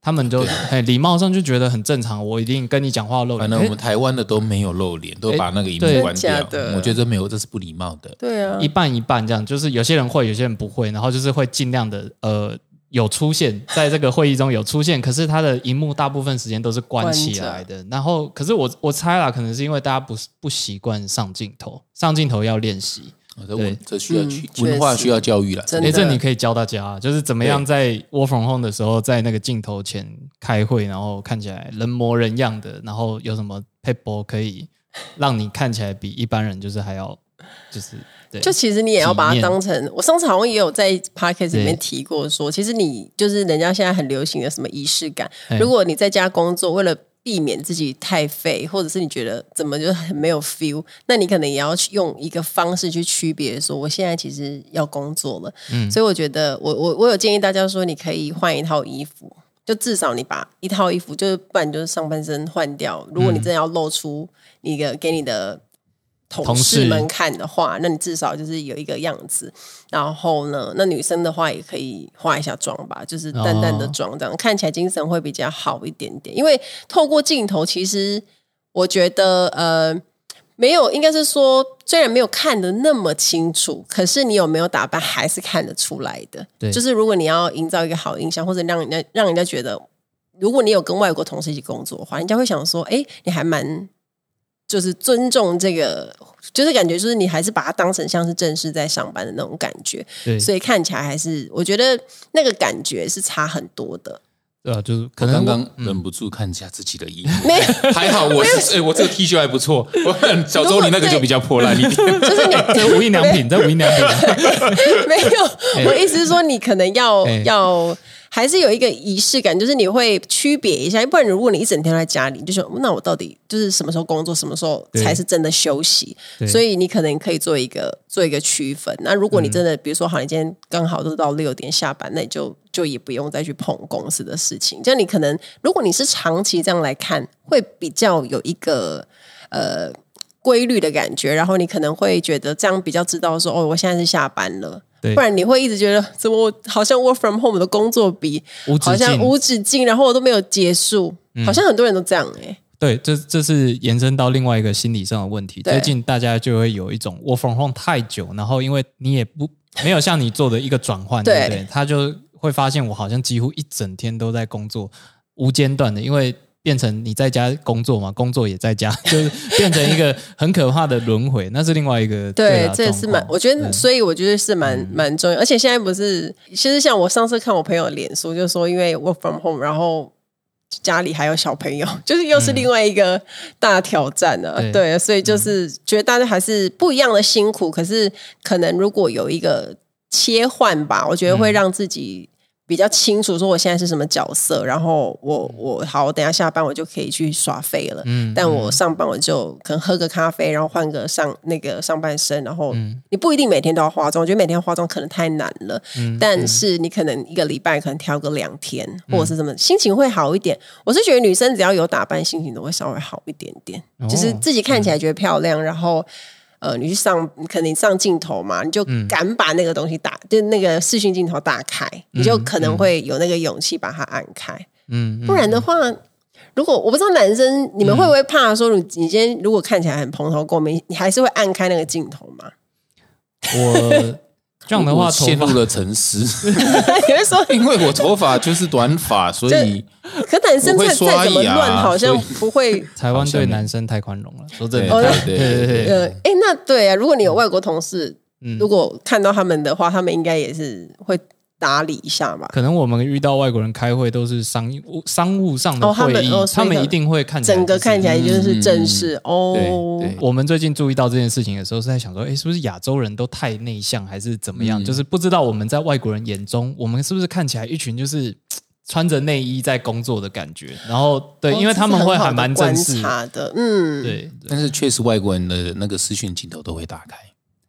他们就哎礼貌上就觉得很正常，我一定跟你讲话露脸。反正我们台湾的都没有露脸，都把那个荧幕关掉。我觉得没有，这是不礼貌的。对啊，一半一半这样，就是有些人会，有些人不会，然后就是会尽量的呃。有出现在这个会议中有出现，可是他的荧幕大部分时间都是关起来的。然后，可是我我猜啦，可能是因为大家不不习惯上镜头，上镜头要练习。对，这需要去文化需要教育了。哎，这你可以教大家，就是怎么样在 work from home 的时候，在那个镜头前开会，然后看起来人模人样的，然后有什么 paper 可以让你看起来比一般人就是还要就是。就其实你也要把它当成，我上次好像也有在 p o c k e t 里面提过，说其实你就是人家现在很流行的什么仪式感。如果你在家工作，为了避免自己太废，或者是你觉得怎么就很没有 feel，那你可能也要用一个方式去区别，说我现在其实要工作了。嗯，所以我觉得我我我有建议大家说，你可以换一套衣服，就至少你把一套衣服，就是不然就是上半身换掉。如果你真的要露出一个给你的。同事们看的话，那你至少就是有一个样子。然后呢，那女生的话也可以化一下妆吧，就是淡淡的妆，这样看起来精神会比较好一点点。因为透过镜头，其实我觉得呃，没有，应该是说虽然没有看的那么清楚，可是你有没有打扮还是看得出来的。对，就是如果你要营造一个好印象，或者让人家让人家觉得，如果你有跟外国同事一起工作的话，人家会想说，哎，你还蛮。就是尊重这个，就是感觉就是你还是把它当成像是正式在上班的那种感觉，对，所以看起来还是我觉得那个感觉是差很多的。对啊，就是可我能刚刚忍不住看一下自己的衣服，还好我是哎，我这个 T 恤还不错。我看小周你那个就比较破烂一点，就是 你这无印良品，在无印良品啊，没有，我意思是说你可能要要。还是有一个仪式感，就是你会区别一下，不然如果你一整天在家里，你就说那我到底就是什么时候工作，什么时候才是真的休息？所以你可能可以做一个做一个区分。那如果你真的，比如说好，你今天刚好都到六点下班，那你就就也不用再去碰公司的事情。这样你可能，如果你是长期这样来看，会比较有一个呃规律的感觉，然后你可能会觉得这样比较知道说，哦，我现在是下班了。不然你会一直觉得怎么我好像 work from home 的工作比好像无止境，然后我都没有结束，好像很多人都这样哎。对，这这是延伸到另外一个心理上的问题。最近大家就会有一种 work from home 太久，然后因为你也不没有像你做的一个转换，对不对？他就会发现我好像几乎一整天都在工作，无间断的，因为。变成你在家工作嘛，工作也在家，就是变成一个很可怕的轮回。那是另外一个对，这也是蛮，我觉得，所以我觉得是蛮蛮重要。而且现在不是，其实像我上次看我朋友脸书，就说因为 work from home，然后家里还有小朋友，就是又是另外一个大挑战了。对，所以就是觉得大家还是不一样的辛苦，可是可能如果有一个切换吧，我觉得会让自己。比较清楚说我现在是什么角色，然后我我好，我等下下班我就可以去耍废了。嗯，但我上班我就可能喝个咖啡，然后换个上那个上半身，然后你不一定每天都要化妆，我觉得每天化妆可能太难了。嗯，但是你可能一个礼拜可能挑个两天，或者是什么，心情会好一点。我是觉得女生只要有打扮，心情都会稍微好一点点，就是自己看起来觉得漂亮，然后。呃，你去上，可能上镜头嘛，你就敢把那个东西打，就那个视讯镜头打开，你就可能会有那个勇气把它按开。嗯，不然的话，如果我不知道男生你们会不会怕说，你你今天如果看起来很蓬头垢面，你还是会按开那个镜头吗？我。这样的话陷入了沉思。你会说，因为我头发就是短发，所以可男生再再怎么乱，好像不会。台湾对男生太宽容了，说真的。对对对。呃，哎，那对啊，如果你有外国同事，如果看到他们的话，他们应该也是会。打理一下嘛？可能我们遇到外国人开会都是商务商务上的会议，他们一定会看整个看起来就是正式哦。我们最近注意到这件事情的时候，是在想说，哎，是不是亚洲人都太内向，还是怎么样？就是不知道我们在外国人眼中，我们是不是看起来一群就是穿着内衣在工作的感觉？然后对，因为他们会还蛮正式的，嗯，对。但是确实外国人的那个视讯镜头都会打开，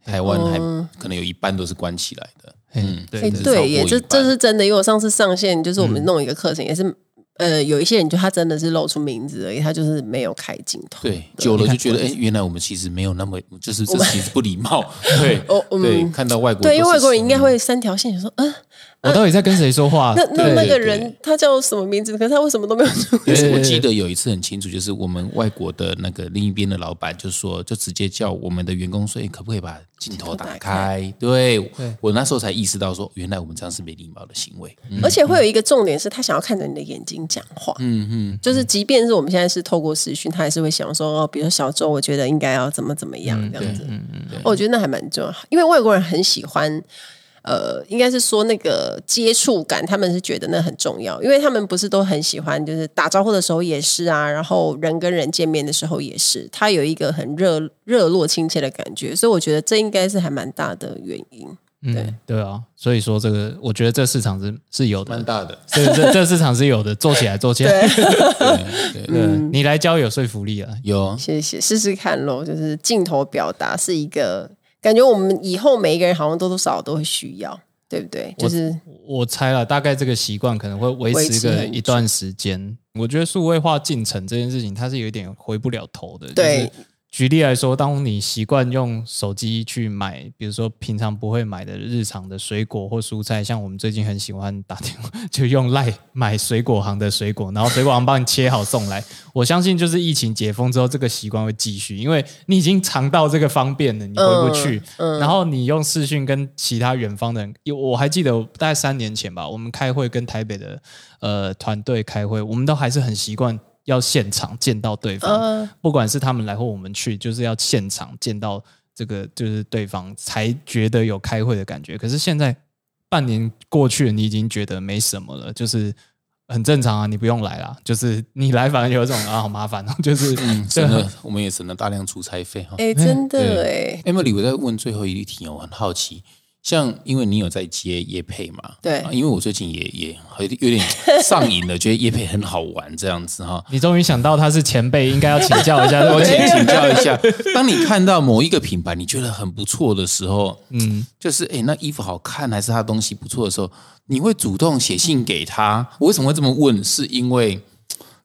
台湾还可能有一半都是关起来的。嗯，对对，也这这是真的，因为我上次上线就是我们弄一个课程，也是呃，有一些人就他真的是露出名字而已，他就是没有开镜头。对，久了就觉得，哎，原来我们其实没有那么，就是这其实不礼貌。对，哦，对，看到外国对，因为外国人应该会三条线，说嗯。我到底在跟谁说话？那那那个人他叫什么名字？可是他为什么都没有出现？我记得有一次很清楚，就是我们外国的那个另一边的老板就说，就直接叫我们的员工说：“可不可以把镜头打开？”对，我那时候才意识到说，原来我们这样是没礼貌的行为。而且会有一个重点是，他想要看着你的眼睛讲话。嗯嗯，就是即便是我们现在是透过视讯，他还是会想说：“哦，比如小周，我觉得应该要怎么怎么样这样子。”嗯嗯，我觉得那还蛮重要，因为外国人很喜欢。呃，应该是说那个接触感，他们是觉得那很重要，因为他们不是都很喜欢，就是打招呼的时候也是啊，然后人跟人见面的时候也是，他有一个很热热络亲切的感觉，所以我觉得这应该是还蛮大的原因。对对啊，所以说这个，我觉得这市场是是有的，蛮大的，所以这这市场是有的，做起来做起来，对对，你来教有说服力啊，有，谢谢，试试看咯，就是镜头表达是一个。感觉我们以后每一个人好像多多少少都会需要，对不对？就是我猜了，大概这个习惯可能会维持个一段时间。我觉得数位化进程这件事情，它是有一点回不了头的。对。举例来说，当你习惯用手机去买，比如说平常不会买的日常的水果或蔬菜，像我们最近很喜欢打电话，就用赖买水果行的水果，然后水果行帮你切好送来。我相信，就是疫情解封之后，这个习惯会继续，因为你已经尝到这个方便了，你回不去。然后你用视讯跟其他远方的人，有我还记得大概三年前吧，我们开会跟台北的呃团队开会，我们都还是很习惯。要现场见到对方，不管是他们来或我们去，就是要现场见到这个就是对方，才觉得有开会的感觉。可是现在半年过去了，你已经觉得没什么了，就是很正常啊，你不用来了，就是你来反而有种啊好麻烦哦，就是真的我们也省了大量出差费哈。哎，真的哎，Emily，我在问最后一题，我很好奇。像因为你有在接叶配嘛，对，因为我最近也也有有点上瘾了，觉得叶配很好玩这样子哈。你终于想到他是前辈，应该要请教一下，我请请教一下。当你看到某一个品牌你觉得很不错的时候，嗯，就是哎那衣服好看还是他东西不错的时候，你会主动写信给他。我为什么会这么问？是因为。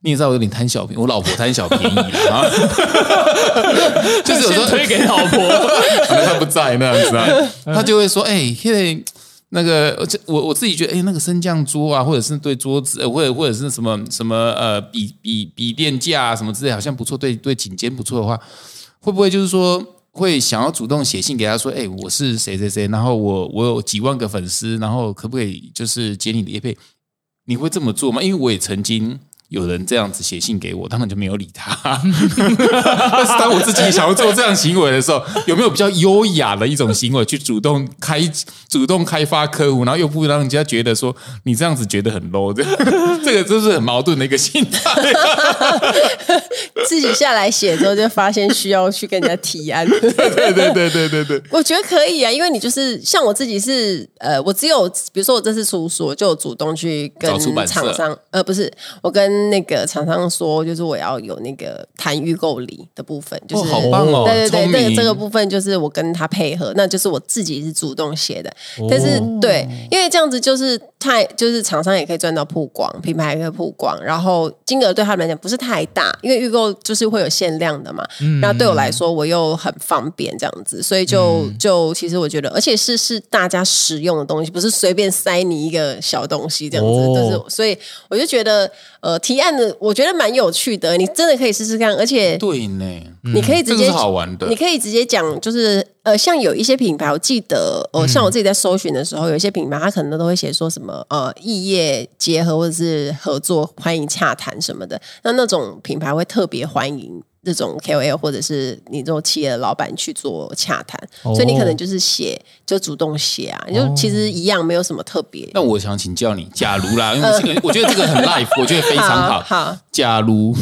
你也知道我有点贪小便宜，我老婆贪小便宜了啊，就是有时候推给老婆，他不在那样子啊，他就会说：“哎，现在那个，我我自己觉得，哎，那个升降桌啊，或者是对桌子，或者或者是什么什么呃笔笔笔垫架什么之类，好像不错，对对颈肩不错的话，会不会就是说会想要主动写信给他说，哎，我是谁谁谁，然后我我有几万个粉丝，然后可不可以就是接你的叶配？你会这么做吗？因为我也曾经。”有人这样子写信给我，当然就没有理他。但是当我自己想要做这样行为的时候，有没有比较优雅的一种行为，去主动开、主动开发客户，然后又不让人家觉得说你这样子觉得很 low 这？这个真是很矛盾的一个心态。自己下来写之后，就发现需要去跟人家提案。对对对对对对，我觉得可以啊，因为你就是像我自己是呃，我只有比如说我这次出书，就主动去跟厂商，呃，不是我跟。那个厂商说，就是我要有那个谈预购礼的部分，就是好棒哦，对对对，这个这个部分就是我跟他配合，那就是我自己是主动写的，但是对，因为这样子就是太，就是厂商也可以赚到曝光，品牌也可以曝光，然后金额对他们来讲不是太大，因为预购就是会有限量的嘛，然后对我来说我又很方便这样子，所以就就其实我觉得，而且是是大家使用的东西，不是随便塞你一个小东西这样子，就是所以我就觉得。呃，提案的我觉得蛮有趣的，你真的可以试试看，而且对呢，你可以直接好玩的，你可以直接讲，就是呃，像有一些品牌，我记得，呃，像我自己在搜寻的时候，有一些品牌，他可能都会写说什么呃，异业结合或者是合作，欢迎洽谈什么的，那那种品牌会特别欢迎。这种 KOL 或者是你这种企业的老板去做洽谈，所以你可能就是写，就主动写啊，就其实一样，没有什么特别。那我想请教你，假如啦，因为这个 我觉得这个很 life，我觉得非常好。好，假如。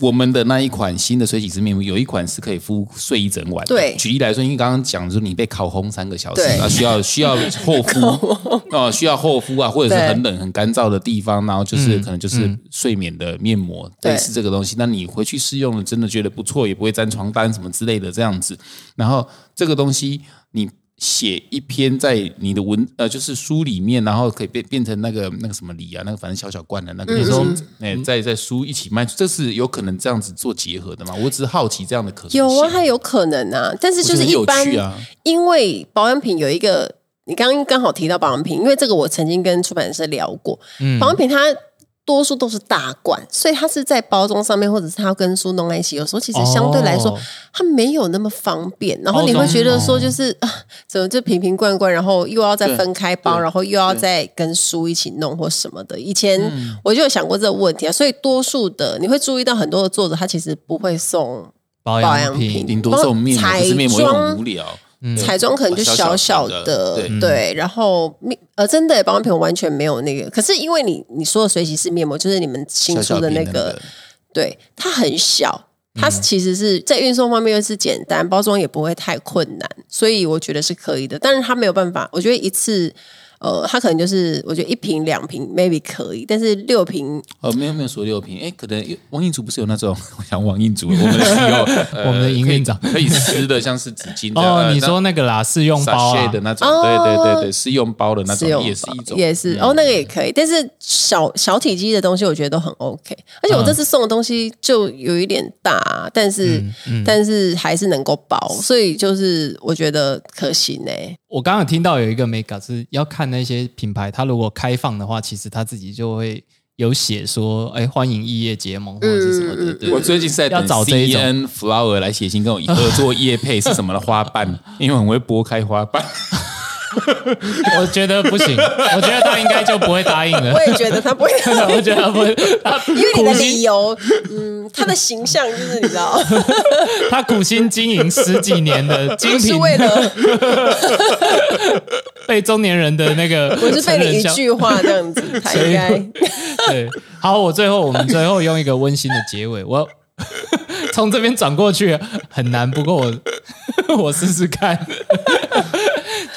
我们的那一款新的水洗式面膜，有一款是可以敷睡一整晚。对，举例来说，因为刚刚讲说你被烤烘三个小时啊，需要需要厚敷 啊，需要厚敷啊，或者是很冷很干燥的地方，然后就是可能就是睡眠的面膜，类似这个东西。那你回去试用了，真的觉得不错，也不会沾床单什么之类的这样子。然后这个东西你。写一篇在你的文呃，就是书里面，然后可以变变成那个那个什么礼啊，那个反正小小罐的那个，你说哎，在在书一起卖，这是有可能这样子做结合的吗？我只是好奇这样的可能有啊，它有可能啊，但是就是一般，因为保养品有一个，你刚刚刚好提到保养品，因为这个我曾经跟出版社聊过，保养品它。多数都是大罐，所以它是在包装上面，或者是它要跟书弄在一起。有时候其实相对来说，它没有那么方便。然后你会觉得说，就是啊，怎么就瓶瓶罐罐，然后又要再分开包，然后又要再跟书一起弄或什么的。以前我就有想过这个问题啊。所以多数的你会注意到很多的作者，他其实不会送保养品，顶多送面膜，是面膜很无聊。彩妆可能就小小的，对，然后面呃，真的保养品完全没有那个。可是因为你你说的水洗式面膜，就是你们新出的那个，对，它很小，它其实是在运送方面又是简单，包装也不会太困难，所以我觉得是可以的。但是它没有办法，我觉得一次。呃，它可能就是我觉得一瓶两瓶 maybe 可以，但是六瓶呃没有没有说六瓶，哎，可能王印竹不是有那种，我想王印竹，我们需要 我们的营运长可以撕的，像是纸巾哦，你说那个啦，试用包的那种，对对对对，试用包的那种也是一种，也是哦，那个也可以，但是小小体积的东西我觉得都很 OK，而且我这次送的东西就有一点大，但是但是还是能够包，所以就是我觉得可行呢。我刚刚听到有一个 mega 是要看那些品牌，它如果开放的话，其实他自己就会有写说，哎，欢迎异业结盟或者是什么的。我最近是在要找这一种 flower 来写信跟我合作 业配是什么的花瓣，因为我会剥开花瓣。我觉得不行，我觉得他应该就不会答应了。我也觉得他不会，我觉得他不会，因为你的理由，嗯，他的形象就是你知道，他苦心经营十几年的精品，是为了被中年人的那个，我是被你一句话这样子，他应该对。好，我最后我们最后用一个温馨的结尾，我从这边转过去很难，不过我我试试看。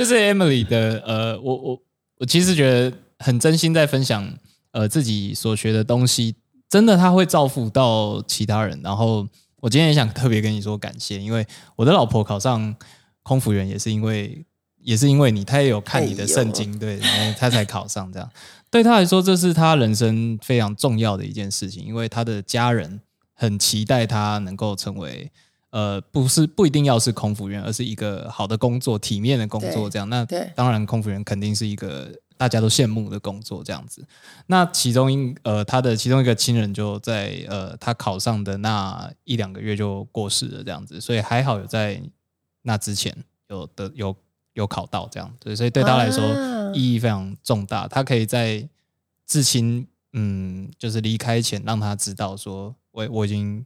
就是 Emily 的，呃，我我我其实觉得很真心在分享，呃，自己所学的东西，真的他会造福到其他人。然后我今天也想特别跟你说感谢，因为我的老婆考上空服员也是因为也是因为你，她也有看你的圣经，对，然后她才考上。这样对她来说，这是她人生非常重要的一件事情，因为她的家人很期待她能够成为。呃，不是不一定要是空服员，而是一个好的工作、体面的工作，这样。那当然，空服员肯定是一个大家都羡慕的工作，这样子。那其中一呃，他的其中一个亲人就在呃，他考上的那一两个月就过世了，这样子。所以还好有在那之前有的有有考到这样，对，所以对他来说意义非常重大。他可以在至亲嗯，就是离开前让他知道说，我我已经。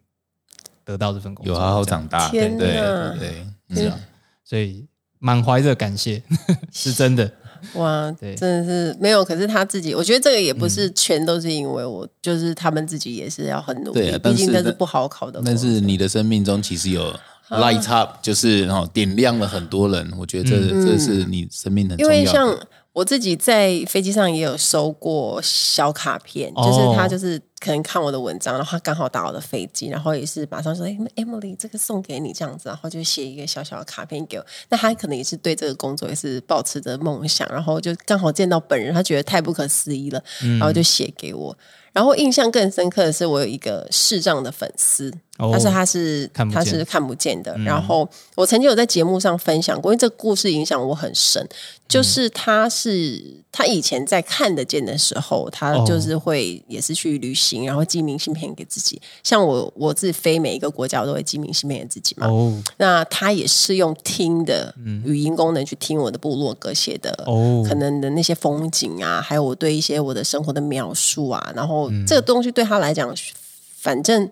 得到这份工作，有好好长大，对对对，是啊，所以满怀着感谢，是真的，哇，对，真的是没有。可是他自己，我觉得这个也不是全都是因为我，就是他们自己也是要很努力，毕竟那是不好考的。但是你的生命中其实有 light up，就是然后点亮了很多人，我觉得这这是你生命很重要的。我自己在飞机上也有收过小卡片，就是他就是可能看我的文章，然后他刚好打我的飞机，然后也是马上说：“哎，Emily，这个送给你这样子。”然后就写一个小小的卡片给我。那他可能也是对这个工作也是保持着梦想，然后就刚好见到本人，他觉得太不可思议了，然后就写给我。然后印象更深刻的是，我有一个视障的粉丝，但是他是他是看不见的。然后我曾经有在节目上分享过，因为这个故事影响我很深。就是他是他以前在看得见的时候，他就是会也是去旅行，然后寄明信片给自己。像我我自己飞每一个国家，我都会寄明信片给自己嘛。哦，那他也是用听的语音功能去听我的部落格写的，哦，可能的那些风景啊，还有我对一些我的生活的描述啊，然后这个东西对他来讲，反正。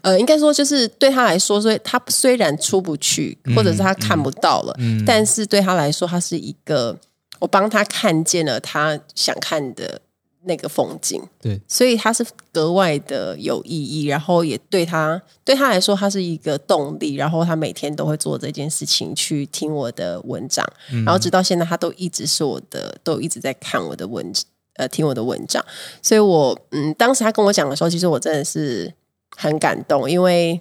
呃，应该说就是对他来说，所以他虽然出不去，或者是他看不到了，但是对他来说，他是一个我帮他看见了他想看的那个风景。对，所以他是格外的有意义，然后也对他对他来说，他是一个动力，然后他每天都会做这件事情去听我的文章，然后直到现在，他都一直是我的，都一直在看我的文呃听我的文章。所以我嗯，当时他跟我讲的时候，其实我真的是。很感动，因为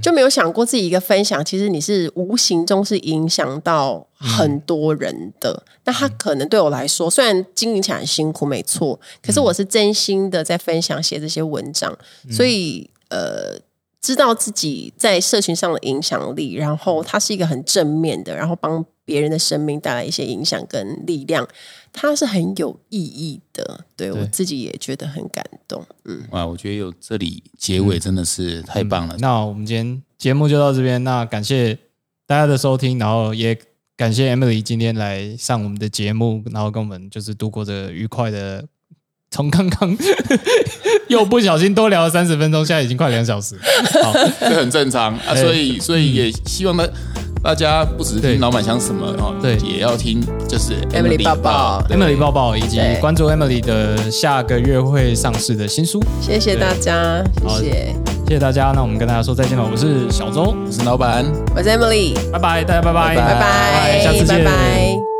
就没有想过自己一个分享，其实你是无形中是影响到很多人的。那他可能对我来说，虽然经营起来很辛苦，没错，可是我是真心的在分享写这些文章，所以呃，知道自己在社群上的影响力，然后它是一个很正面的，然后帮别人的生命带来一些影响跟力量。它是很有意义的，对我自己也觉得很感动。嗯，哇，我觉得有这里结尾真的是太棒了。那我们今天节目就到这边，那感谢大家的收听，然后也感谢 Emily 今天来上我们的节目，然后跟我们就是度过这愉快的，从刚刚 又不小心多聊了三十分钟，现在已经快两小时，好，这很正常啊。所以，所以也希望呢。大家不只是听老板想什么哦，对，也要听就是 Emily 抱抱，Emily 抱抱，以及关注 Emily 的下个月会上市的新书。谢谢大家，谢谢，谢谢大家。那我们跟大家说再见了。我是小周，我是老板，我是 Emily，拜拜，大家拜拜，拜拜，下次见，拜拜。